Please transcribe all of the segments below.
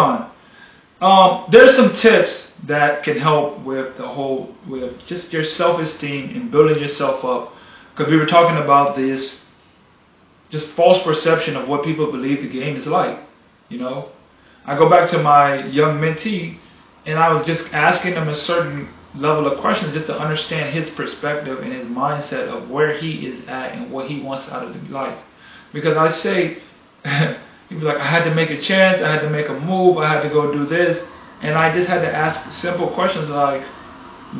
on. Um, there's some tips that can help with the whole with just your self-esteem and building yourself up. Because we were talking about this just false perception of what people believe the game is like. You know, I go back to my young mentee, and I was just asking him a certain level of questions just to understand his perspective and his mindset of where he is at and what he wants out of life. Because I say, he'd be like, I had to make a chance, I had to make a move, I had to go do this, and I just had to ask simple questions like,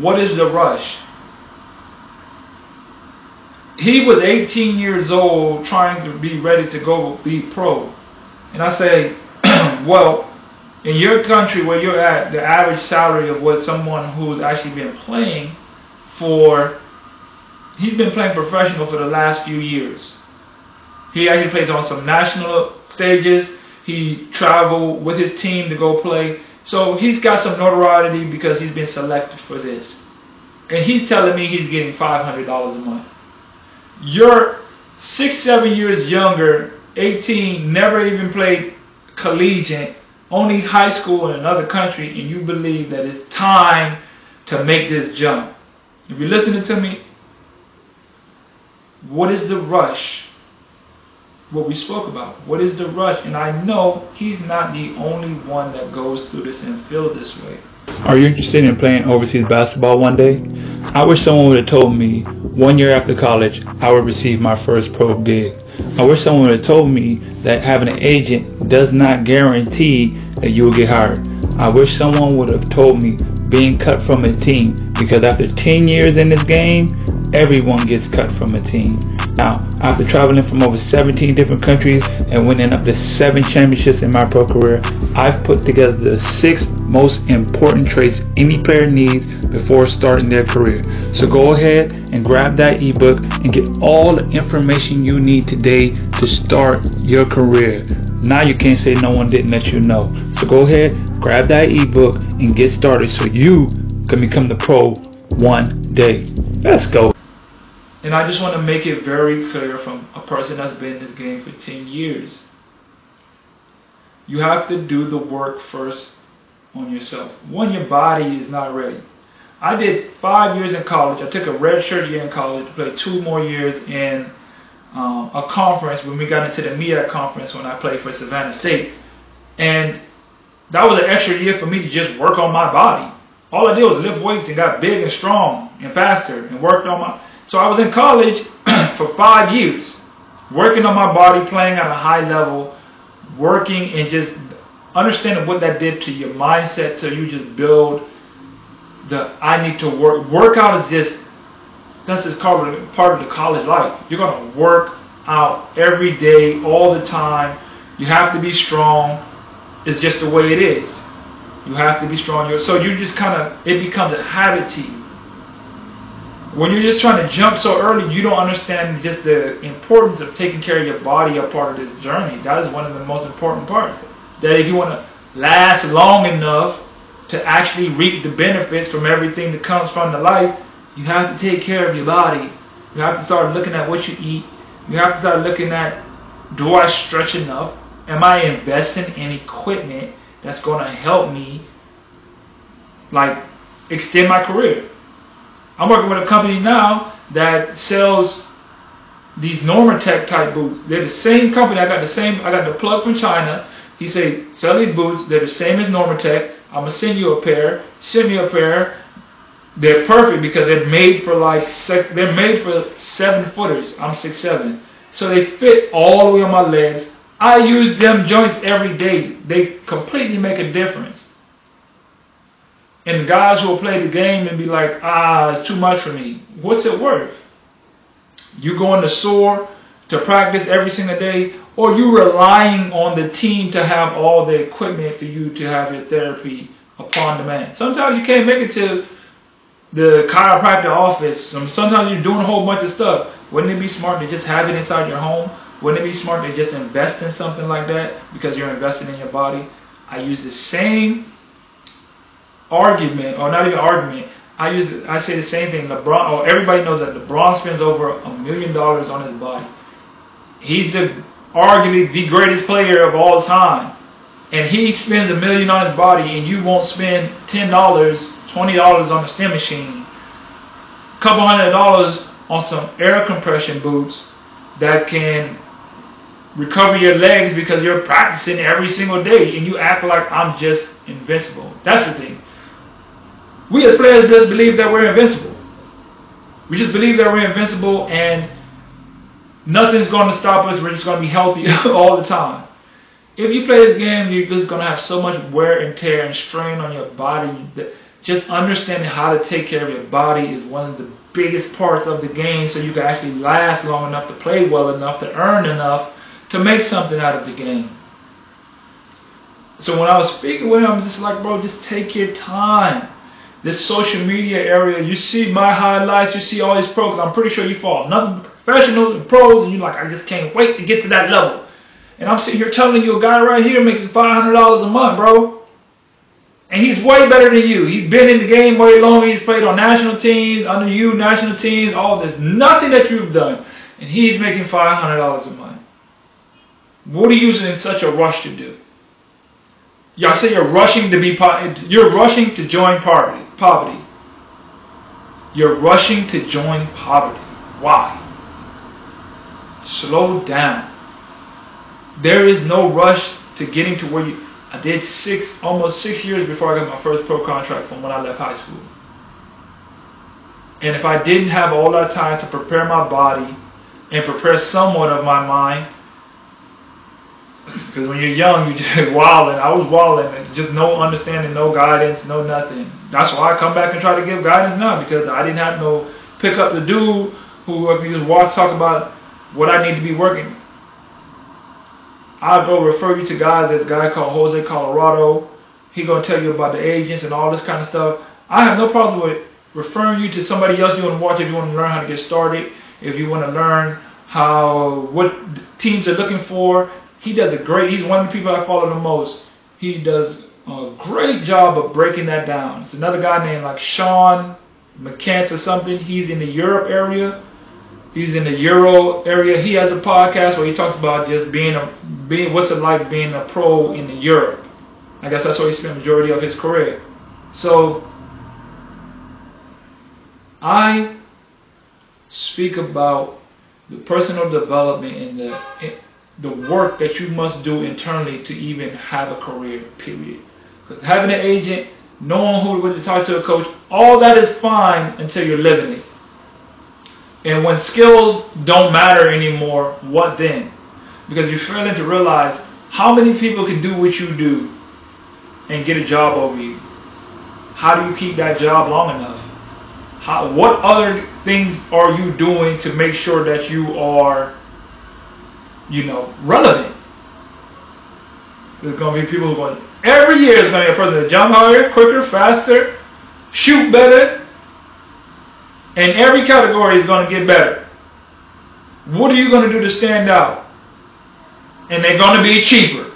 what is the rush? He was 18 years old trying to be ready to go be pro. And I say, well, in your country where you're at, the average salary of what someone who's actually been playing for, he's been playing professional for the last few years. He actually plays on some national stages. He traveled with his team to go play. So he's got some notoriety because he's been selected for this. And he's telling me he's getting $500 a month. You're six, seven years younger, 18, never even played collegiate, only high school in another country, and you believe that it's time to make this jump. If you're listening to me, what is the rush? What we spoke about. What is the rush? And I know he's not the only one that goes through this and feel this way. Are you interested in playing overseas basketball one day? I wish someone would have told me one year after college I would receive my first pro gig. I wish someone would have told me that having an agent does not guarantee that you will get hired. I wish someone would have told me being cut from a team because after 10 years in this game, everyone gets cut from a team. Now, after traveling from over 17 different countries and winning up to seven championships in my pro career, I've put together the six most important traits any player needs before starting their career. So go ahead and grab that ebook and get all the information you need today to start your career. Now you can't say no one didn't let you know. So go ahead, grab that ebook and get started so you can become the pro one day. Let's go. And I just want to make it very clear from a person that's been in this game for 10 years. You have to do the work first on yourself. When your body is not ready. I did five years in college. I took a red shirt year in college played two more years in um, a conference when we got into the MEAC conference when I played for Savannah State. And that was an extra year for me to just work on my body. All I did was lift weights and got big and strong and faster and worked on my. So I was in college for five years, working on my body, playing at a high level, working and just understanding what that did to your mindset. So you just build the I need to work. Workout is just that's just part of the, part of the college life. You're gonna work out every day, all the time. You have to be strong. It's just the way it is. You have to be strong. So you just kind of it becomes a habit to you when you're just trying to jump so early, you don't understand just the importance of taking care of your body a part of this journey. That is one of the most important parts. That if you want to last long enough to actually reap the benefits from everything that comes from the life, you have to take care of your body. You have to start looking at what you eat. You have to start looking at do I stretch enough? Am I investing in equipment that's going to help me like extend my career? I'm working with a company now that sells these Normatec type boots. They're the same company. I got the same. I got the plug from China. He said, sell these boots. They're the same as Normatec. I'm gonna send you a pair. Send me a pair. They're perfect because they're made for like they're made for seven footers. I'm six seven, so they fit all the way on my legs. I use them joints every day. They completely make a difference. And the guys who will play the game and be like, ah, it's too much for me. What's it worth? You going to SOAR to practice every single day, or you relying on the team to have all the equipment for you to have your therapy upon demand. Sometimes you can't make it to the chiropractor office. Sometimes you're doing a whole bunch of stuff. Wouldn't it be smart to just have it inside your home? Wouldn't it be smart to just invest in something like that because you're investing in your body? I use the same argument, or not even argument. I use I say the same thing. LeBron, or everybody knows that LeBron spends over a million dollars on his body. He's the arguably the greatest player of all time. and he spends a million on his body, and you won't spend ten dollars, twenty dollars on a stem machine, a couple hundred dollars on some air compression boots that can recover your legs because you're practicing every single day, and you act like I'm just invincible. That's the thing. We as players just believe that we're invincible. We just believe that we're invincible and nothing's going to stop us. We're just going to be healthy all the time. If you play this game, you're just going to have so much wear and tear and strain on your body. Just understanding how to take care of your body is one of the biggest parts of the game so you can actually last long enough to play well enough to earn enough to make something out of the game. So when I was speaking with him, I was just like, bro, just take your time. This social media area, you see my highlights, you see all these pros. I'm pretty sure you follow nothing professionals and pros, and you're like, I just can't wait to get to that level. And I'm sitting here telling you a guy right here makes $500 a month, bro. And he's way better than you. He's been in the game way longer. He's played on national teams, under you, national teams, all this. Nothing that you've done. And he's making $500 a month. What are you in such a rush to do? Y'all say you're rushing to be you're rushing to join poverty. Poverty. You're rushing to join poverty. Why? Slow down. There is no rush to getting to where you. I did six, almost six years before I got my first pro contract from when I left high school. And if I didn't have all that time to prepare my body and prepare somewhat of my mind, because when you're young, you just wilding. I was wilding, just no understanding, no guidance, no nothing. That's why I come back and try to give guidance now because I didn't have no pick up the dude who you just walk talk about what I need to be working. I'll go refer you to guys. A guy called Jose Colorado. He gonna tell you about the agents and all this kind of stuff. I have no problem with referring you to somebody else you want to watch if you want to learn how to get started. If you want to learn how what teams are looking for, he does a great. He's one of the people I follow the most. He does a great job of breaking that down. It's another guy named like Sean McCants or something. He's in the Europe area. He's in the Euro area. He has a podcast where he talks about just being a being what's it like being a pro in Europe. I guess that's where he spent the majority of his career. So I speak about the personal development and the the work that you must do internally to even have a career. Period. Because having an agent, knowing who to talk to a coach, all that is fine until you're living it. And when skills don't matter anymore, what then? Because you're failing to realize how many people can do what you do and get a job over you. How do you keep that job long enough? How, what other things are you doing to make sure that you are, you know, relevant? There's going to be people going, every year is going to be a person that jump higher, quicker, faster, shoot better, and every category is going to get better. What are you going to do to stand out? And they're going to be cheaper.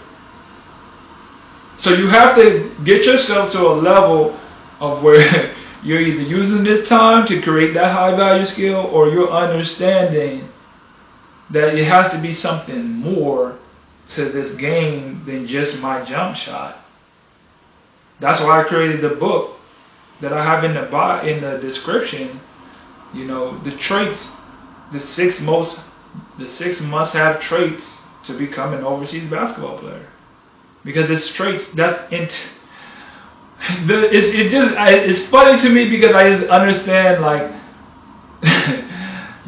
So you have to get yourself to a level of where you're either using this time to create that high value skill or you're understanding that it has to be something more to this game than just my jump shot. That's why I created the book that I have in the in the description you know the traits, the six most, the six must-have traits to become an overseas basketball player, because this traits that's in. The, it's it just I, it's funny to me because I just understand like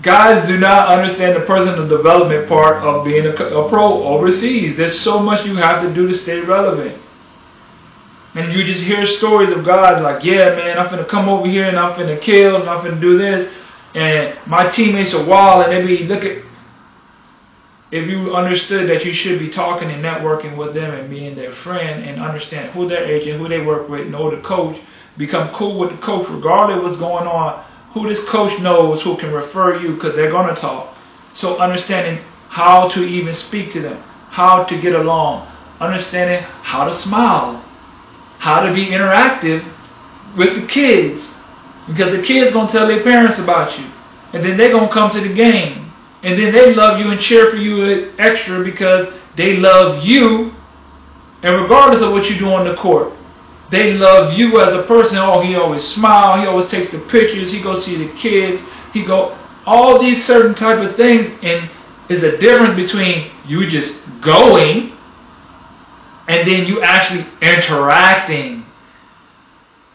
guys do not understand the personal development part of being a, a, pro overseas. There's so much you have to do to stay relevant. And you just hear stories of guys like, yeah, man, I'm finna come over here and I'm finna kill and I'm finna do this. And my teammates are wild and they be, look at, if you understood that you should be talking and networking with them and being their friend and understand who their agent, who they work with, know the coach, become cool with the coach regardless of what's going on, who this coach knows who can refer you because they're going to talk. So understanding how to even speak to them, how to get along, understanding how to smile, how to be interactive with the kids. Because the kids going to tell their parents about you. And then they're going to come to the game. And then they love you and cheer for you extra because they love you And regardless of what you do on the court, they love you as a person. Oh, he always smile. He always takes the pictures. He goes see the kids. He go all these certain type of things. And is a difference between you just going and then you actually interacting,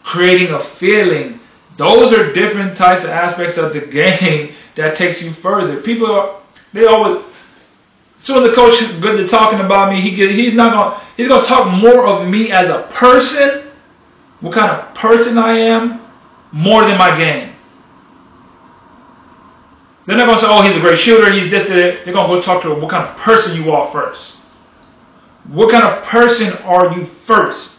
creating a feeling. Those are different types of aspects of the game that takes you further. People are they always soon the coach good to talking about me, he get, he's not gonna he's gonna talk more of me as a person, what kind of person I am, more than my game. They're not gonna say, "Oh, he's a great shooter." He's just they're gonna go talk to what kind of person you are first. What kind of person are you first?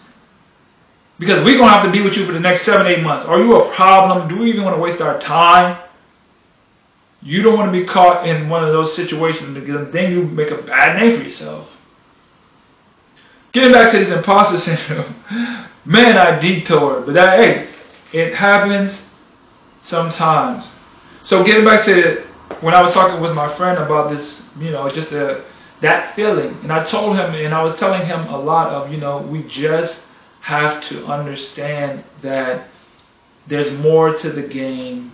Because we're gonna have to be with you for the next seven, eight months. Are you a problem? Do we even want to waste our time? You don't want to be caught in one of those situations because then you make a bad name for yourself. Getting back to this imposter syndrome, man, I detoured, but that hey, it happens sometimes. So getting back to when I was talking with my friend about this, you know, just a, that feeling, and I told him, and I was telling him a lot of, you know, we just have to understand that there's more to the game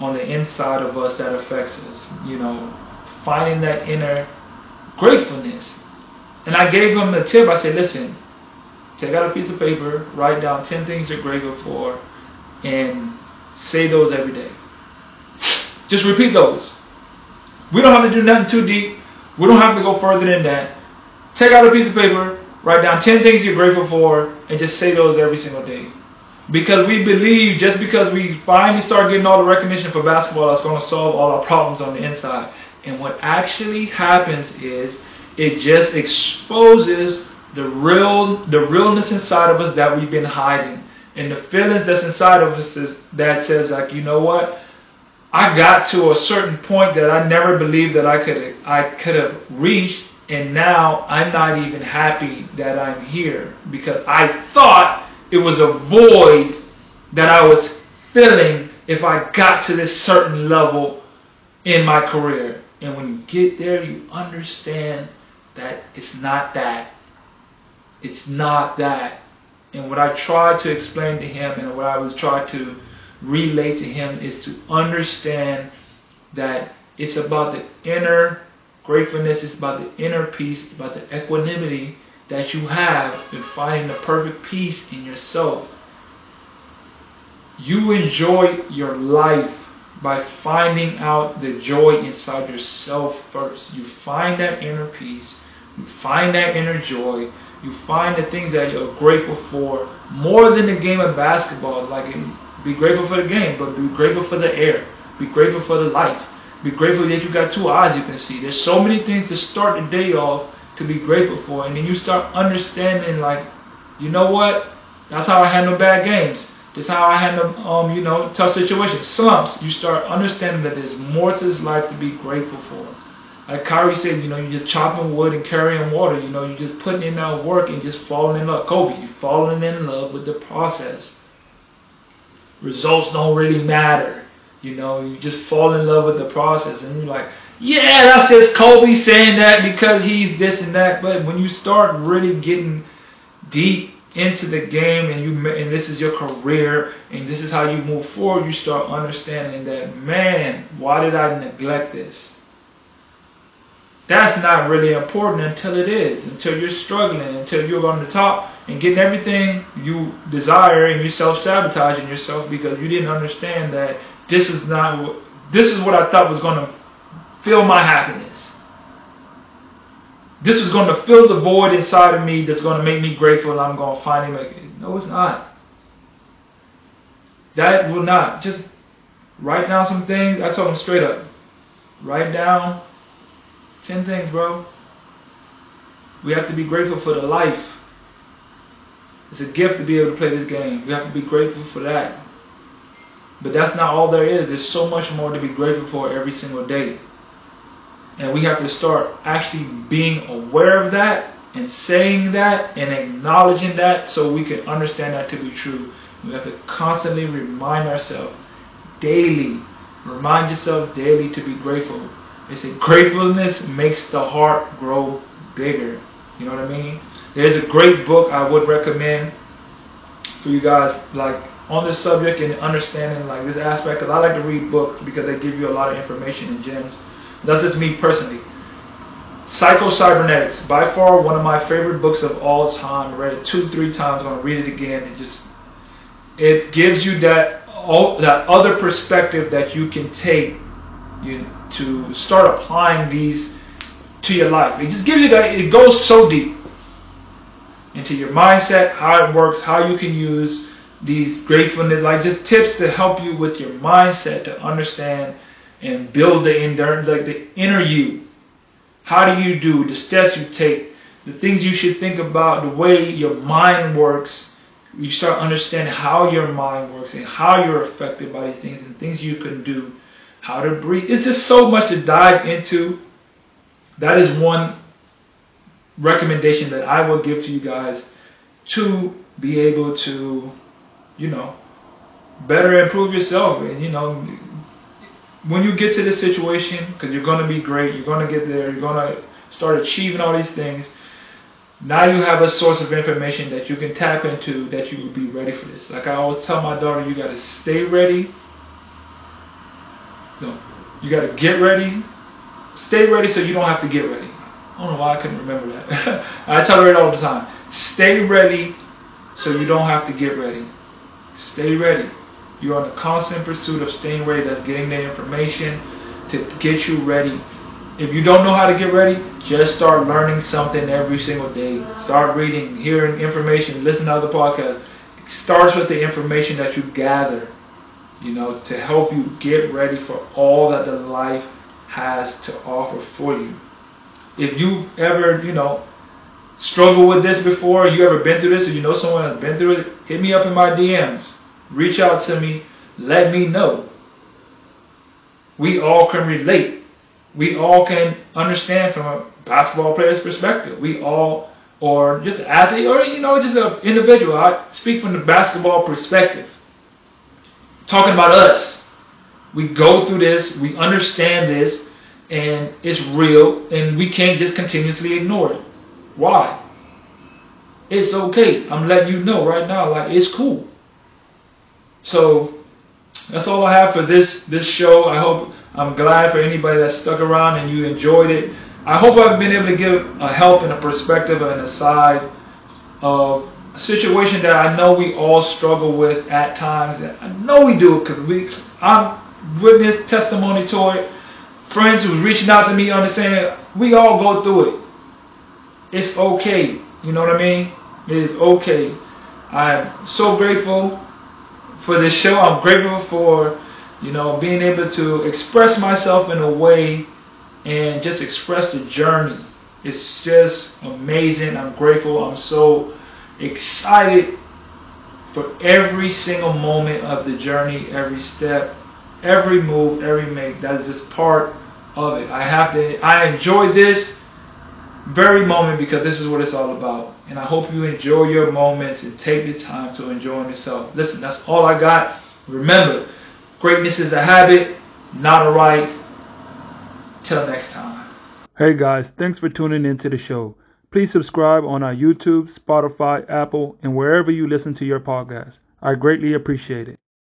on the inside of us that affects us. You know, finding that inner gratefulness. And I gave him the tip. I said, listen, take out a piece of paper, write down 10 things you're grateful for, and say those every day. Just repeat those. We don't have to do nothing too deep. We don't have to go further than that. Take out a piece of paper, write down 10 things you're grateful for, and just say those every single day. Because we believe just because we finally start getting all the recognition for basketball, that's going to solve all our problems on the inside. And what actually happens is it just exposes the real the realness inside of us that we've been hiding. And the feelings that's inside of us is that says like, you know what? I got to a certain point that I never believed that I could I could have reached and now I'm not even happy that I'm here because I thought it was a void that I was filling if I got to this certain level in my career. And when you get there, you understand that it's not that. It's not that. And what I tried to explain to him and what I was trying to relay to him is to understand that it's about the inner gratefulness, it's about the inner peace, it's about the equanimity that you have in finding the perfect peace in yourself. You enjoy your life by finding out the joy inside yourself first. You find that inner peace, you find that inner joy, you find the things that you're grateful for more than the game of basketball. Like be grateful for the game, but be grateful for the air, be grateful for the light, be grateful that you got two eyes you can see. There's so many things to start the day off to be grateful for. And then you start understanding, like, you know what? That's how I handle bad games. That's how I handle, um, you know, tough situations, slumps. You start understanding that there's more to this life to be grateful for. Like Kyrie said, you know, you're just chopping wood and carrying water. You know, you're just putting in that work and just falling in love. Kobe, you're falling in love with the process. Results don't really matter. You know, you just fall in love with the process, and you're like, yeah, that's just Kobe saying that because he's this and that. But when you start really getting deep into the game and you and this is your career and this is how you move forward, you start understanding that man, why did I neglect this? That's not really important until it is, until you're struggling, until you're on the top and getting everything you desire and you're self-sabotaging yourself because you didn't understand that this is not this is what I thought was going to fill my happiness. This is going to fill the void inside of me that's going to make me grateful and I'm going to finally make it. No, it's not. That will not. Just write down some things. I told him straight up. Write down 10 things, bro. We have to be grateful for the life. It's a gift to be able to play this game. We have to be grateful for that. But that's not all there is. There's so much more to be grateful for every single day. And we have to start actually being aware of that and saying that and acknowledging that so we can understand that to be true. We have to constantly remind ourselves daily. Remind yourself daily to be grateful. They say gratefulness makes the heart grow bigger. You know what I mean? There's a great book I would recommend for you guys, like on this subject and understanding like this aspect. Because I like to read books because they give you a lot of information and gems. That's just me personally. Psycho Cybernetics, by far one of my favorite books of all time. I read it two, three times. I'm gonna read it again. It just it gives you that that other perspective that you can take you to start applying these to your life. It just gives you that. It goes so deep into your mindset, how it works, how you can use these gratefulness, like just tips to help you with your mindset to understand and build the inner, like the inner you how do you do the steps you take, the things you should think about, the way your mind works. You start understanding how your mind works and how you're affected by these things and things you can do, how to breathe. It's just so much to dive into. That is one recommendation that I will give to you guys to be able to, you know, better improve yourself and you know when you get to this situation, because you're going to be great, you're going to get there, you're going to start achieving all these things. Now you have a source of information that you can tap into that you will be ready for this. Like I always tell my daughter, you got to stay ready. No, you got to get ready. Stay ready so you don't have to get ready. I don't know why I couldn't remember that. I tell her it all the time. Stay ready so you don't have to get ready. Stay ready. You're on a constant pursuit of staying ready. That's getting the information to get you ready. If you don't know how to get ready, just start learning something every single day. Start reading, hearing information, listen to other podcasts. It starts with the information that you gather, you know, to help you get ready for all that the life has to offer for you. If you ever, you know, struggled with this before, you ever been through this, or you know someone has been through it, hit me up in my DMs. Reach out to me. Let me know. We all can relate. We all can understand from a basketball player's perspective. We all, or just athlete, or you know, just an individual. I speak from the basketball perspective. Talking about us. We go through this. We understand this, and it's real, and we can't just continuously ignore it. Why? It's okay. I'm letting you know right now, like it's cool. So that's all I have for this this show. I hope I'm glad for anybody that stuck around and you enjoyed it. I hope I've been able to give a help and a perspective and a side of a situation that I know we all struggle with at times. I know we do because we I'm witness testimony to it. Friends who's reaching out to me understanding we all go through it. It's okay. You know what I mean? It is okay. I'm so grateful for this show. I'm grateful for, you know, being able to express myself in a way and just express the journey. It's just amazing. I'm grateful. I'm so excited for every single moment of the journey, every step, every move, every make. That is just part of it. I have to. I enjoy this very moment because this is what it's all about. And I hope you enjoy your moments and take the time to enjoy yourself. Listen, that's all I got. Remember, greatness is a habit, not a right. Till next time. Hey guys, thanks for tuning into the show. Please subscribe on our YouTube, Spotify, Apple, and wherever you listen to your podcast. I greatly appreciate it.